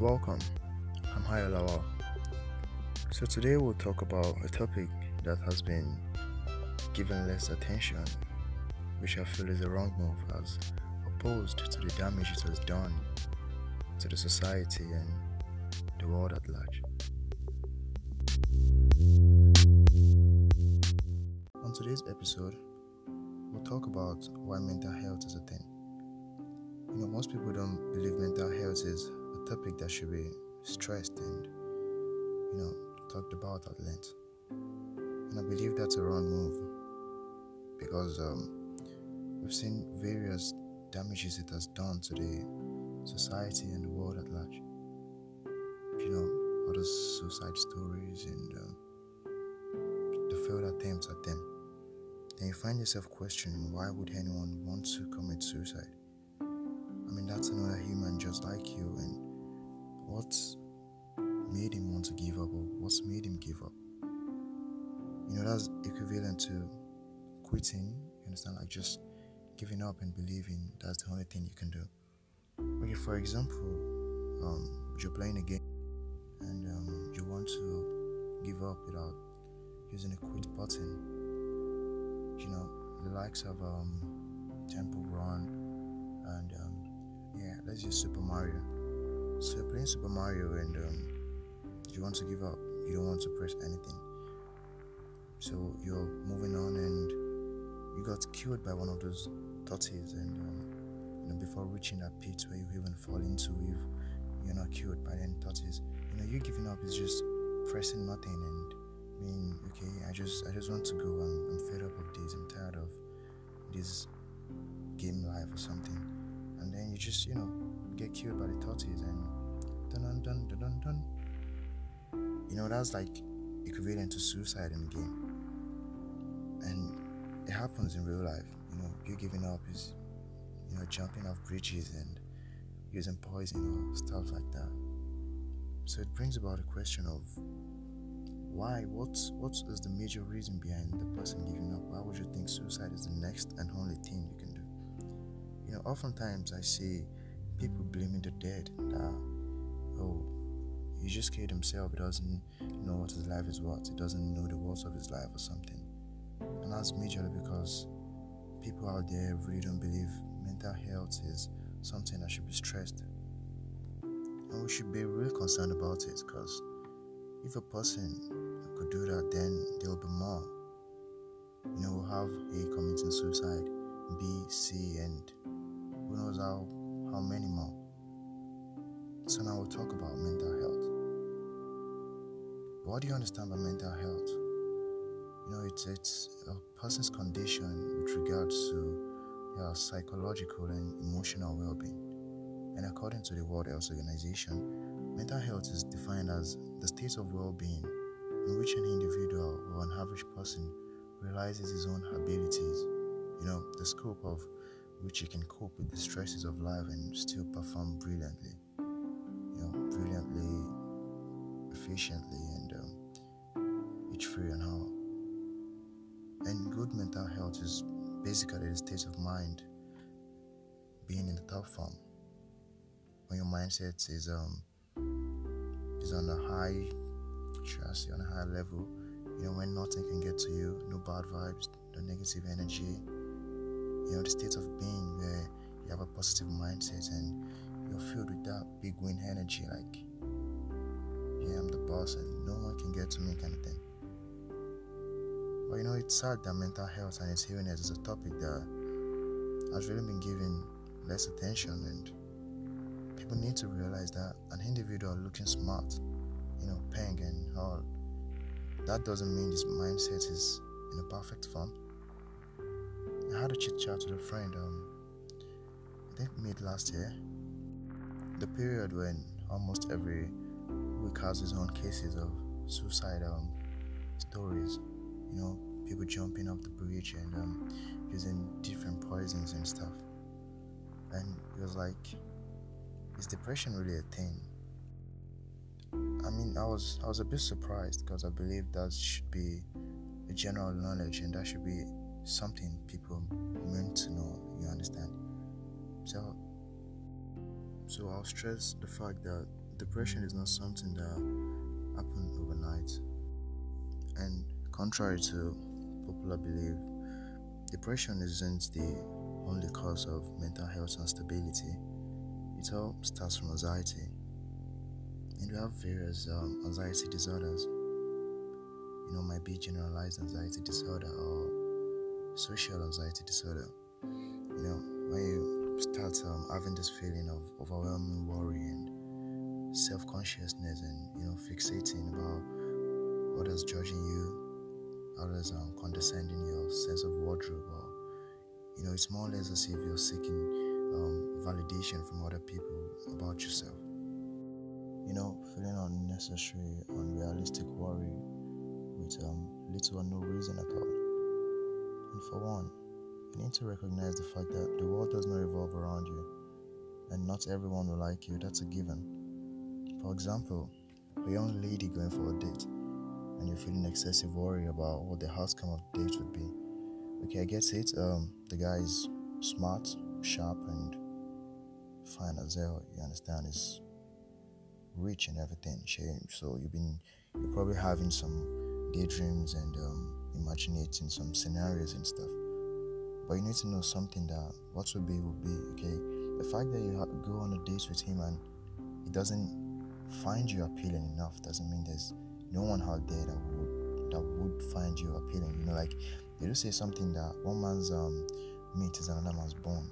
Welcome, I'm Ayo Lawal. So today we'll talk about a topic that has been given less attention, which I feel is a wrong move as opposed to the damage it has done to the society and the world at large. On today's episode, we'll talk about why mental health is a thing. You know, most people don't believe mental health is topic that should be stressed and, you know, talked about at length. And I believe that's a wrong move because um, we've seen various damages it has done to the society and the world at large. You know, those suicide stories and um, the failed attempts at them. Then you find yourself questioning why would anyone want to commit suicide? I mean, that's another human just like you, and what's made him want to give up, or what's made him give up? You know, that's equivalent to quitting, you understand, like just giving up and believing that's the only thing you can do. Okay, for example, um, you're playing a game and um, you want to give up without using a quit button. You know, the likes of um, Temple Run and um, yeah, let's use Super Mario. So you're playing Super Mario and um, you want to give up. You don't want to press anything. So you're moving on and you got killed by one of those tortoises and um, you know before reaching that pit where you even fall into if you're not killed by any tortoise. You know, you giving up is just pressing nothing and being okay, I just I just want to go. I'm, I'm fed up of this, I'm tired of this game life or something. And then you just, you know, get killed by the tortoise and dun dun dun dun dun dun. You know, that's like equivalent to suicide in the game. And it happens in real life. You know, you giving up is, you know, jumping off bridges and using poison or stuff like that. So it brings about a question of why? What's what is the major reason behind the person giving up? Why would you think suicide is the next and only thing you can do? You know, oftentimes I see people blaming the dead that oh he just killed himself, he doesn't know what his life is worth, he doesn't know the worth of his life or something. And that's majorly because people out there really don't believe mental health is something that should be stressed. And we should be really concerned about it because if a person could do that, then there will be more. You know, we'll have A committing suicide, B, C, and who knows how, how many more. So now we'll talk about mental health. What do you understand by mental health? You know, it's it's a person's condition with regards to their psychological and emotional well-being. And according to the World Health Organization, mental health is defined as the state of well-being in which an individual or an average person realizes his own abilities, you know, the scope of which you can cope with the stresses of life and still perform brilliantly, you know, brilliantly, efficiently, and um, each free and all. And good mental health is basically the state of mind being in the top form. When your mindset is um is on a high should I on a high level, you know, when nothing can get to you, no bad vibes, no negative energy, you know, the state of being where you have a positive mindset and you're filled with that big win energy, like, yeah, I'm the boss and no one can get to me, kind of thing. But you know, it's sad that mental health and its illness is a topic that has really been given less attention, and people need to realize that an individual looking smart, you know, paying and all, that doesn't mean his mindset is in a perfect form. I had a chit chat with a friend, um, I think mid last year, the period when almost every week has his own cases of suicide um, stories you know, people jumping off the bridge and um, using different poisons and stuff. And it was like, is depression really a thing? I mean, I was I was a bit surprised because I believe that should be a general knowledge and that should be something people meant to know. You understand? So, so I'll stress the fact that depression is not something that happens overnight. And contrary to popular belief, depression isn't the only cause of mental health instability. It all starts from anxiety. And we have various um, anxiety disorders. You know, might be generalized anxiety disorder or social anxiety disorder. You know, when you start um, having this feeling of overwhelming worry and self-consciousness and you know fixating about others judging you, others um, condescending your sense of wardrobe, or you know, it's more or less as if you're seeking um, validation from other people about yourself. You know, feeling unnecessary, unrealistic worry with um, little or no reason at all. For one, you need to recognize the fact that the world does not revolve around you, and not everyone will like you. That's a given. For example, a young lady going for a date, and you're feeling excessive worry about what the outcome of the date would be. Okay, I get it. Um, the guy is smart, sharp, and fine as hell. You understand? Is rich and everything. So you've been, you're probably having some daydreams and um, imagining some scenarios and stuff. But you need to know something that what will be will be. Okay, the fact that you go on a date with him and he doesn't find you appealing enough doesn't mean there's no one out there that would that would find you appealing. You know, like they do say something that one man's um, meat is another man's bone.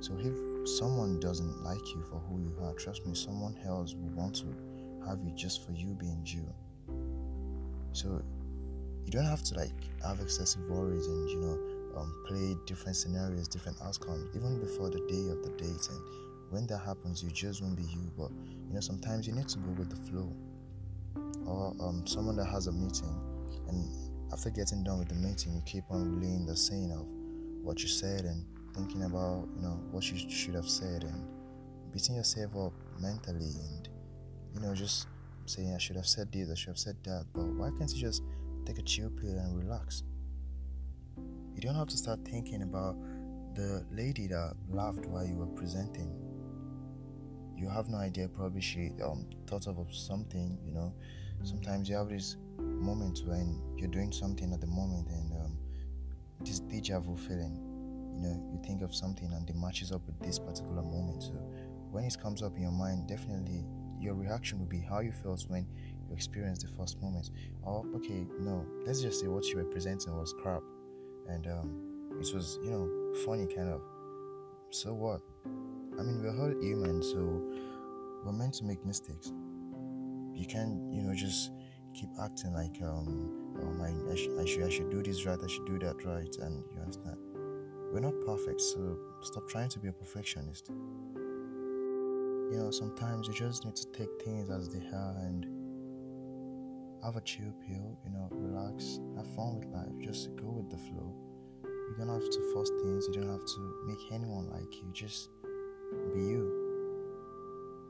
So if someone doesn't like you for who you are, trust me, someone else will want to have you just for you being you. So you don't have to like have excessive worries and you know um, play different scenarios, different outcomes, even before the day of the date. And when that happens, you just won't be you. But you know, sometimes you need to go with the flow. Or um, someone that has a meeting, and after getting done with the meeting, you keep on relaying the saying of what you said and thinking about you know what you should have said and beating yourself up mentally and you know just saying I should have said this, I should have said that. But why can't you just take a chill pill and relax? You don't have to start thinking about the lady that laughed while you were presenting. You have no idea, probably she um, thought of something, you know. Sometimes you have these moments when you're doing something at the moment and um, this deja vu feeling, you know, you think of something and it matches up with this particular moment. So when it comes up in your mind, definitely your reaction will be how you felt when you experienced the first moment. Or, okay, no, let's just say what you were presenting was crap and um, it was you know funny kind of. So what? I mean, we're all human, so we're meant to make mistakes. You can't you know just keep acting like um, oh my, I, sh- I should I should do this right, I should do that right, and you understand. We're not perfect, so stop trying to be a perfectionist. You know, sometimes you just need to take things as they are and have a chill pill, you know, relax, have fun with life, just go with the flow. You don't have to force things, you don't have to make anyone like you, just be you.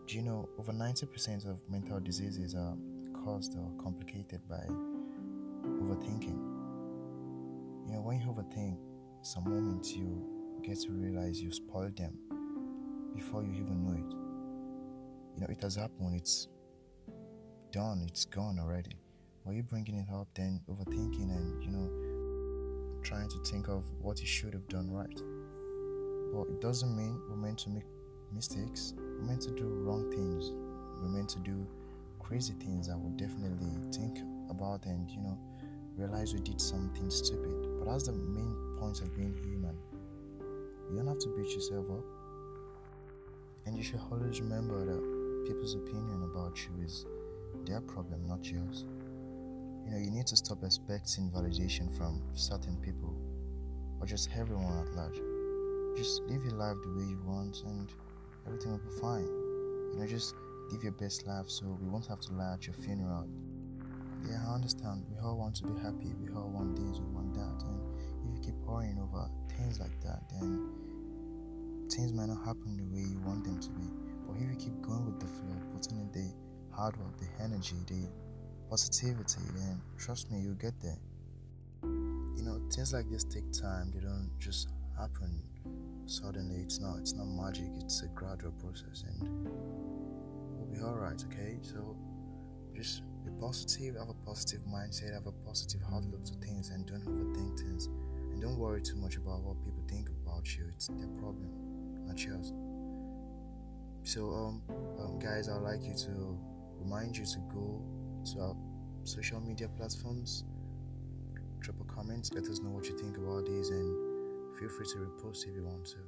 Do you know over 90% of mental diseases are caused or complicated by overthinking? You know, when you overthink, some moments you get to realize you spoiled them before you even know it. You know, it has happened, it's done, it's gone already. Why are you bringing it up then overthinking and you know trying to think of what you should have done right? But it doesn't mean we're meant to make mistakes. We're meant to do wrong things. We're meant to do crazy things that we'll definitely think about and you know realize we did something stupid. But that's the main point of being human. You don't have to beat yourself up. And you should always remember that people's opinion about you is their problem, not yours. You know, you need to stop expecting validation from certain people or just everyone at large. Just live your life the way you want and everything will be fine. You know, just live your best life so we won't have to lie at your funeral. Yeah, I understand. We all want to be happy. We all want this, we want that. And if you keep worrying over things like that, then things might not happen the way you want them to be. But if you keep going with the flow, putting in the hard work, the energy, the positivity, then trust me, you'll get there. You know, things like this take time, they don't just happen suddenly. It's not it's not magic, it's a gradual process and we'll be alright, okay? So just be positive, have a positive mindset, have a positive outlook to things, and don't overthink things. And don't worry too much about what people think about you. It's their problem, not yours. So, um, um, guys, I'd like you to remind you to go to our social media platforms, drop a comment, let us know what you think about these, and feel free to repost if you want to.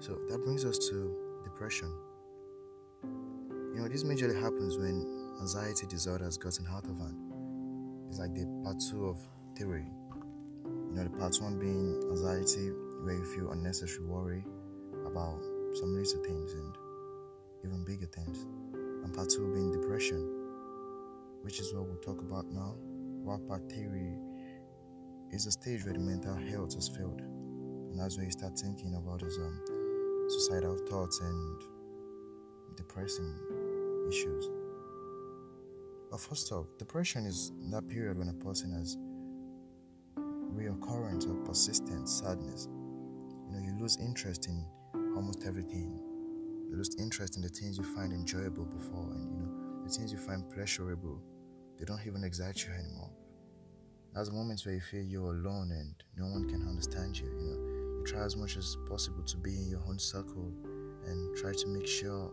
So that brings us to depression. You know, this majorly happens when anxiety disorder has gotten out of hand. It's like the part two of theory. You know, the part one being anxiety, where you feel unnecessary worry about some little things and even bigger things. And part two being depression, which is what we'll talk about now. Part theory is a stage where the mental health has failed. And that's when you start thinking about those um, suicidal thoughts and depressing issues. But first off, depression is that period when a person has reoccurrent or persistent sadness. You know, you lose interest in almost everything. You lose interest in the things you find enjoyable before, and you know, the things you find pleasurable, they don't even excite you anymore. There's moments where you feel you're alone and no one can understand you. You know, you try as much as possible to be in your own circle and try to make sure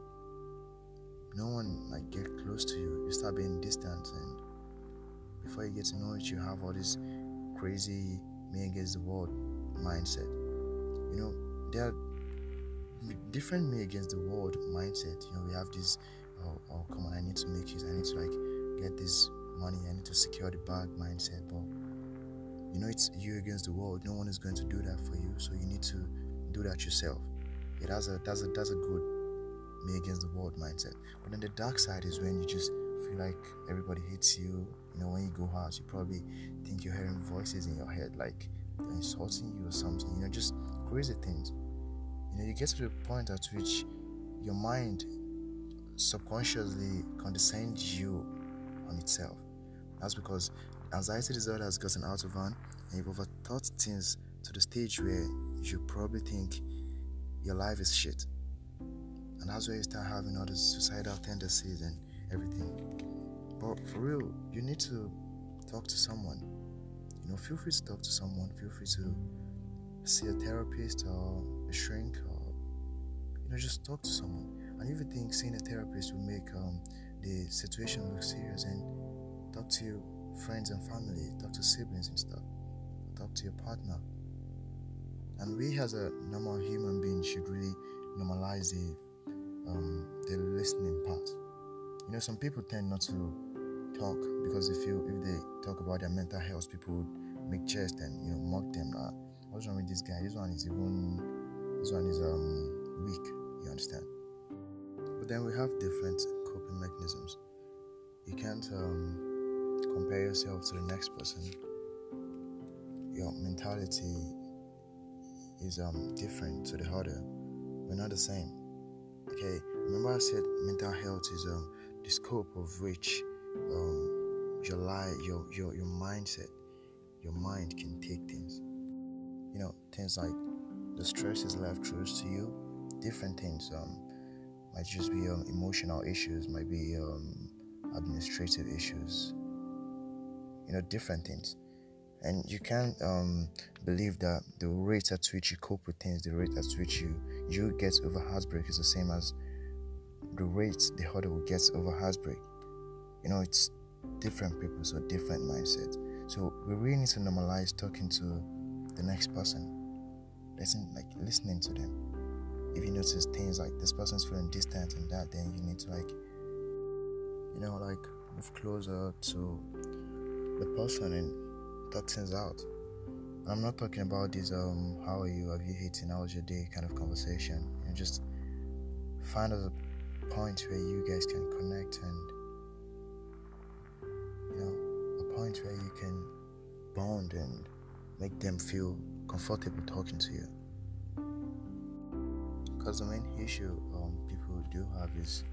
no one like get close to you. You start being distant, and before you get to know it, you have all this crazy me against the world mindset. You know, there are different me against the world mindset. You know, we have this, oh, oh, come on, I need to make it. I need to like get this money. I need to secure the bag mindset. But you know, it's you against the world. No one is going to do that for you. So you need to do that yourself. Yeah, that's a that's a that's a good me against the world mindset. But then the dark side is when you just feel like everybody hates you. You know, when you go out, you probably think you're hearing voices in your head like they're insulting you or something. You know, just crazy things. You know, you get to the point at which your mind subconsciously condescends you on itself. That's because anxiety disorder has gotten out of hand and you've overthought things to the stage where you probably think your life is shit. And that's where you start having all these suicidal tendencies and everything. But for real, you need to talk to someone. You know, feel free to talk to someone. Feel free to see a therapist or a shrink or you know just talk to someone. And if you think seeing a therapist will make um, the situation look serious, and talk to your friends and family, talk to siblings and stuff, talk to your partner. And we as a normal human being should really normalize the um, the listening part. You know, some people tend not to talk because they feel if they talk about their mental health, people would make jest and you know mock them. Uh, what's wrong with this guy? This one is even this one is um weak. You understand? But then we have different coping mechanisms. You can't um, compare yourself to the next person. Your mentality is um different to the other. We're not the same. Okay, remember I said mental health is um the scope of which um your life, your your your mindset, your mind can take things. You know, things like the stresses life throws to you, different things. Um, might just be um, emotional issues, might be um, administrative issues. You know, different things and you can't um, believe that the rate at which you cope with things, the rate at which you you get over heartbreak is the same as the rate the other will get over heartbreak. You know, it's different people, so different mindsets. So we really need to normalize talking to the next person. Listen, like listening to them. If you notice things like this person's feeling distant and that, then you need to like, you know, like move closer to the person and talk things out. I'm not talking about this um how are you, have you eaten, how was your day kind of conversation. You just find a point where you guys can connect and you know, a point where you can bond and make them feel comfortable talking to you. Because the main issue um, people do have is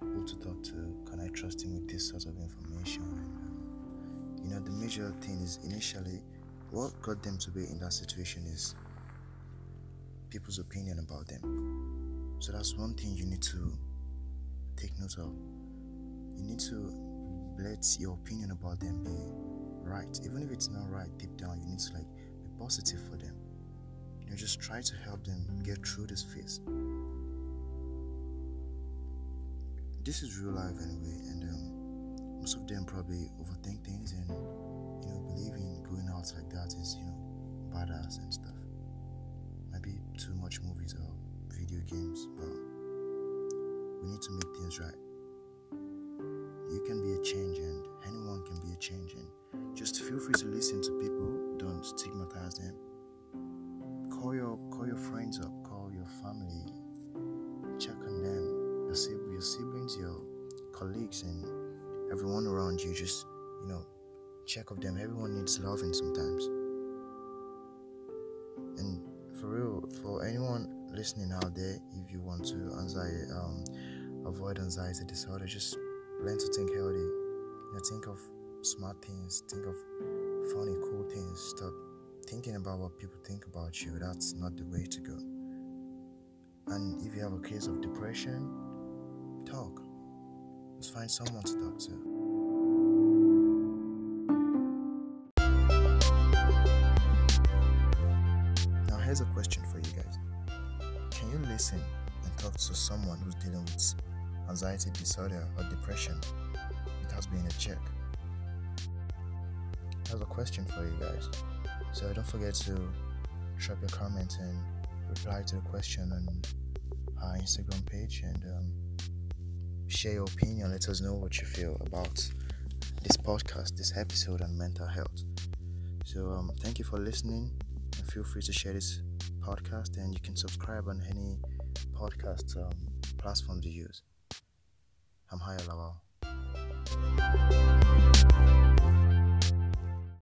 who to talk to, can I trust him with this sort of information? And, um, you know, the major thing is initially what got them to be in that situation is people's opinion about them. So that's one thing you need to take note of. You need to let your opinion about them be right. Even if it's not right deep down, you need to like be positive for them. You just try to help them get through this phase. This is real life anyway, and um, most of them probably overthink things and you know believe in going out like that is you know badass and stuff. Maybe too much movies or video games, but we need to make things right. You can be a change, and anyone can be a change, and just feel free to listen to people. Don't stigmatize them. Call your call your friends up. Call your family. Check on them. Your, sib- your siblings, your colleagues, and everyone around you. Just you know, check of them. Everyone needs loving sometimes. And for real, for anyone listening out there, if you want to anxiety, um, avoid anxiety disorder, just learn to think healthy. You know, think of smart things, think of funny, cool things. Stop thinking about what people think about you. That's not the way to go. And if you have a case of depression, talk. Just find someone to talk to. Now, here's a question for you guys Can you listen and talk to someone who's dealing with anxiety disorder or depression without being a jerk? Here's a question for you guys. So don't forget to drop your comment and reply to the question on our Instagram page and um, share your opinion. Let us know what you feel about this podcast, this episode on mental health. So um, thank you for listening and feel free to share this podcast and you can subscribe on any podcast um, platform you use. I'm.